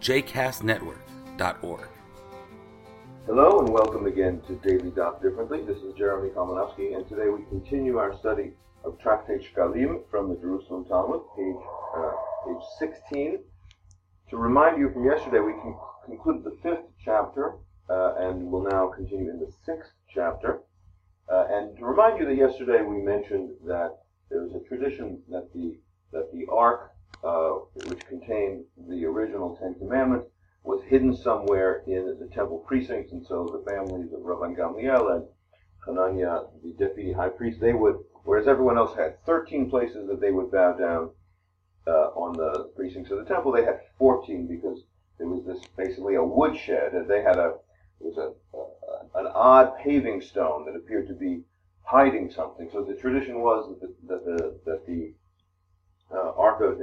jcastnetwork.org. Hello and welcome again to Daily Daf Differently. This is Jeremy Kalmanofsky, and today we continue our study of Tractate Shkalim from the Jerusalem Talmud, page uh, page 16. To remind you from yesterday, we con- concluded the fifth chapter uh, and will now continue in the sixth chapter. Uh, and to remind you that yesterday we mentioned that there was a tradition that the that the ark, uh, which contained the original Ten Commandments, was hidden somewhere in the temple precincts, and so the families of Rabban Gamliel and Hananiah, the deputy high priest, they would, whereas everyone else had 13 places that they would bow down uh, on the precincts of the temple, they had 14 because there was this basically a woodshed, and they had a it was a, a, an odd paving stone that appeared to be hiding something. So the tradition was that the, that the,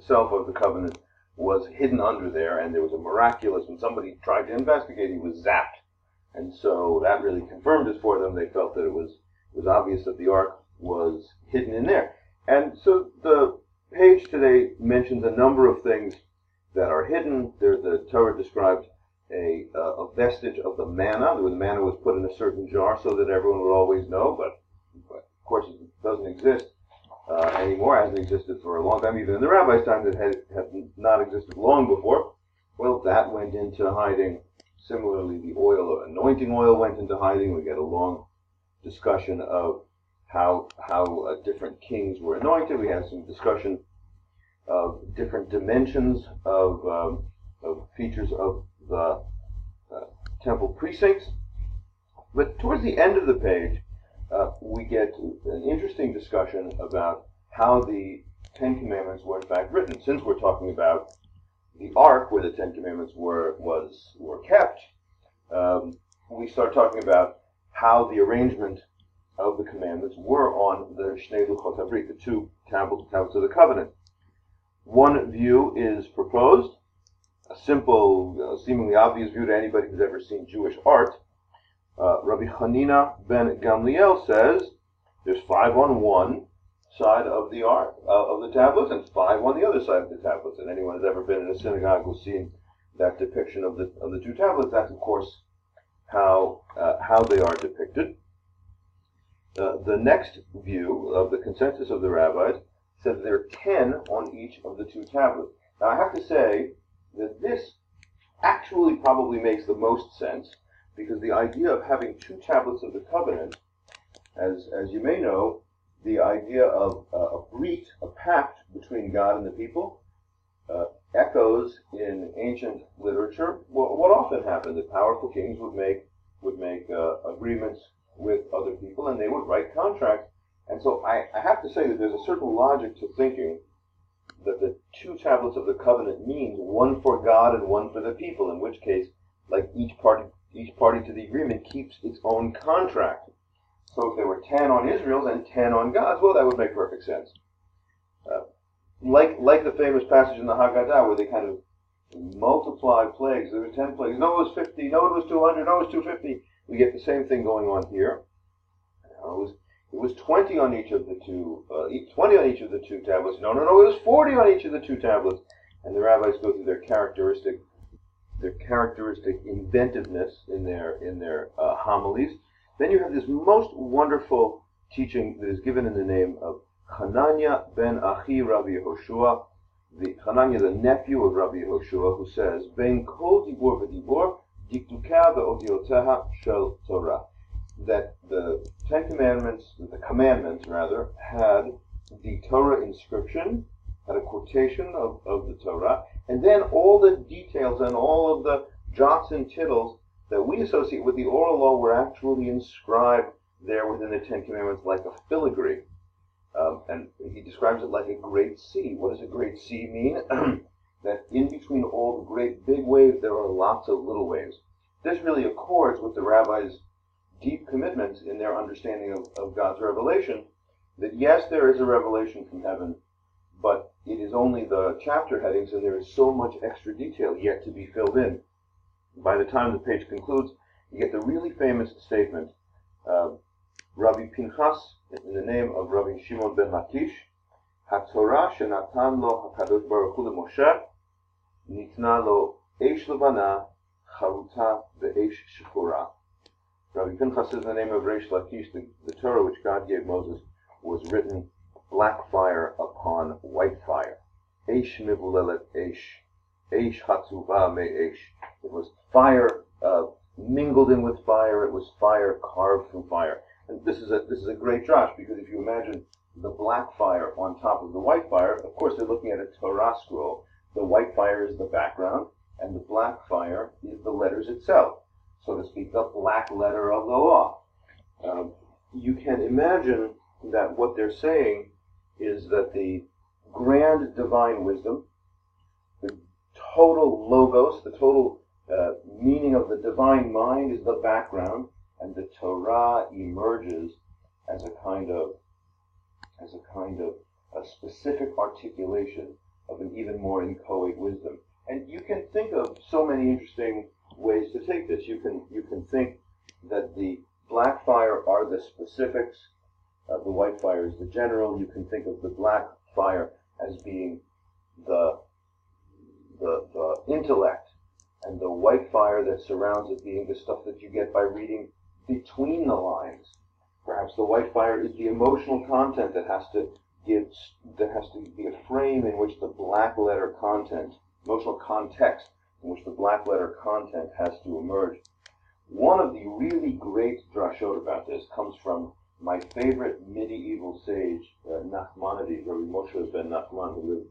itself of the covenant was hidden under there, and there was a miraculous. When somebody tried to investigate, he was zapped, and so that really confirmed it for them. They felt that it was it was obvious that the ark was hidden in there, and so the page today mentions a number of things that are hidden. There, the Torah describes a, uh, a vestige of the manna. The manna was put in a certain jar so that everyone would always know, but, but of course it doesn't exist uh, anymore. Hasn't existed for a long time. Even in the rabbi's time, that had, had not existed long before. Well, that went into hiding. Similarly, the oil, anointing oil, went into hiding. We get a long discussion of how how uh, different kings were anointed. We have some discussion of different dimensions of, um, of features of the uh, temple precincts. But towards the end of the page, uh, we get an interesting discussion about how the Ten Commandments were in fact written. Since we're talking about the Ark, where the Ten Commandments were was were kept, um, we start talking about how the arrangement of the commandments were on the Shnei Habrit, the two tablets, tablets of the covenant. One view is proposed, a simple, uh, seemingly obvious view to anybody who's ever seen Jewish art. Uh, Rabbi Hanina ben Gamliel says there's five on one side of the art uh, of the tablets and five on the other side of the tablets. And anyone who's ever been in a synagogue will see that depiction of the of the two tablets. That's of course how uh, how they are depicted. Uh, the next view of the consensus of the rabbis says there are ten on each of the two tablets. Now I have to say that this actually probably makes the most sense because the idea of having two tablets of the covenant, as, as you may know, the idea of uh, a brit, a pact between God and the people, uh, echoes in ancient literature. Well, what often happened that powerful kings would make would make uh, agreements with other people, and they would write contracts. And so I, I have to say that there's a certain logic to thinking that the two tablets of the covenant means one for God and one for the people, in which case, like each party, each party to the agreement keeps its own contract. So if there were ten on Israel's and ten on God's, well, that would make perfect sense. Uh, like like the famous passage in the Haggadah where they kind of multiply plagues. There were ten plagues. No, it was fifty. No, it was two hundred. No, it was two fifty. We get the same thing going on here. No, it was it was 20 on each of the two, uh, 20 on each of the two tablets. No, no, no, it was 40 on each of the two tablets. And the rabbis go through their characteristic, their characteristic inventiveness in their in their uh, homilies. Then you have this most wonderful teaching that is given in the name of Hananiah ben Achi Rabbi Yehoshua, the Hananiah, the nephew of Rabbi Yehoshua, who says, "Ben kol dibur v'dibur dikduka ve'odioteha shel Torah." that the Ten Commandments, the commandments rather, had the Torah inscription, had a quotation of, of the Torah, and then all the details and all of the jots and tittles that we associate with the oral law were actually inscribed there within the Ten Commandments like a filigree. Um, and he describes it like a great sea. What does a great sea mean? that in between all the great big waves, there are lots of little waves. This really accords with the rabbis' deep commitment in their understanding of, of God's revelation that yes, there is a revelation from heaven, but it is only the chapter headings and there is so much extra detail yet to be filled in. By the time the page concludes, you get the really famous statement, uh, Rabbi Pinchas, in the name of Rabbi Shimon ben Lakish, HaTorah shenatan lo HaKadosh Baruch Hu Moshe, nitna lo eish levana, charuta ve'eish shechura. Rabbi Pinchas is the name of Reish Lakish, the, the Torah which God gave Moses was written black fire upon white fire. Eish mivulelet eish. Eish hatzuva me eish. It was fire uh, mingled in with fire. It was fire carved from fire. And this is a this is a great drash because if you imagine the black fire on top of the white fire, of course they're looking at a Torah scroll. The white fire is the background, and the black fire is the letters itself so to speak, the black letter of the law. Um, you can imagine that what they're saying is that the grand divine wisdom, total logos, the total uh, meaning of the divine mind is the background, and the Torah emerges as a kind of as a kind of a specific articulation of an even more inchoate wisdom. And you can think of so many interesting ways to take this. You can you can think that the black fire are the specifics, uh, the white fire is the general. You can think of the black fire as being the the, the intellect, and the white fire that surrounds it being the stuff that you get by reading between the lines. Perhaps the white fire is the emotional content that has to give that has to be a frame in which the black letter content, emotional context in which the black letter content has to emerge. One of the really great drashot about this comes from my favorite medieval sage, uh, Nachmanides, Rabbi Moshe ben Nachman, who lived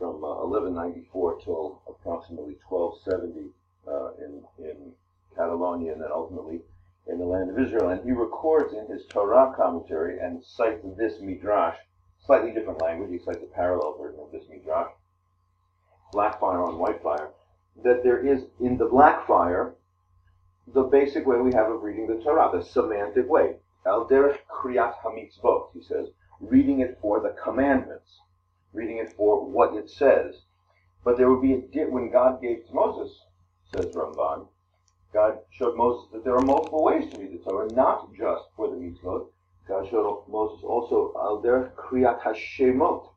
from uh, 1194 till approximately 1270 uh, in, in Catalonia and then ultimately in the land of Israel. And he records in his Torah commentary and cites this midrash, slightly different language, he cites a parallel version of this midrash, black fire on white fire, that there is in the black fire the basic way we have of reading the Torah, the semantic way. Al derech kriyat hamitzvot, he says, reading it for the commandments, reading it for what it says. But there would be a dip when God gave to Moses, says Ramban. God showed Moses that there are multiple ways to read the Torah, not just for the mitzvot. God showed Moses also al derech kriyat hashemot.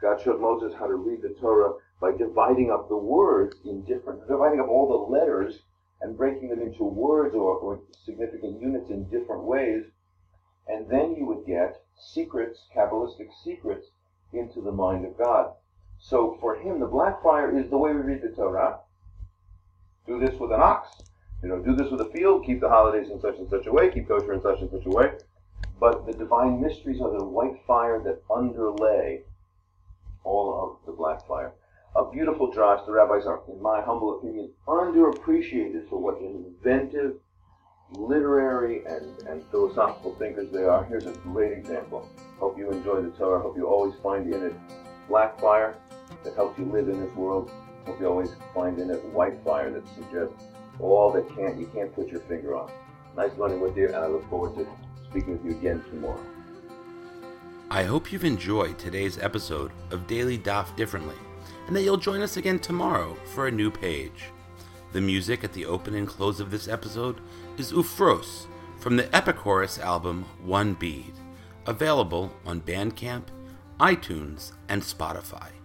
God showed Moses how to read the Torah by dividing up the words in different, dividing up all the letters and breaking them into words or, or significant units in different ways. And then you would get secrets, Kabbalistic secrets, into the mind of God. So for him, the black fire is the way we read the Torah. Do this with an ox. You know, do this with a field, keep the holidays in such and such a way, keep kosher in such and such a way. But the divine mysteries are the white fire that underlay all of the black fire a beautiful drash. The rabbis are, in my humble opinion, underappreciated for what inventive, literary, and, and philosophical thinkers they are. Here's a great example. Hope you enjoy the Torah. Hope you always find in it black fire that helps you live in this world. Hope you always find in it white fire that suggests all that can't you can't put your finger on. Nice learning with you, and I look forward to speaking with you again tomorrow. I hope you've enjoyed today's episode of Daily Daf Differently and that you'll join us again tomorrow for a new page. The music at the open and close of this episode is Ufros from the Epichorus album One Bead, available on Bandcamp, iTunes, and Spotify.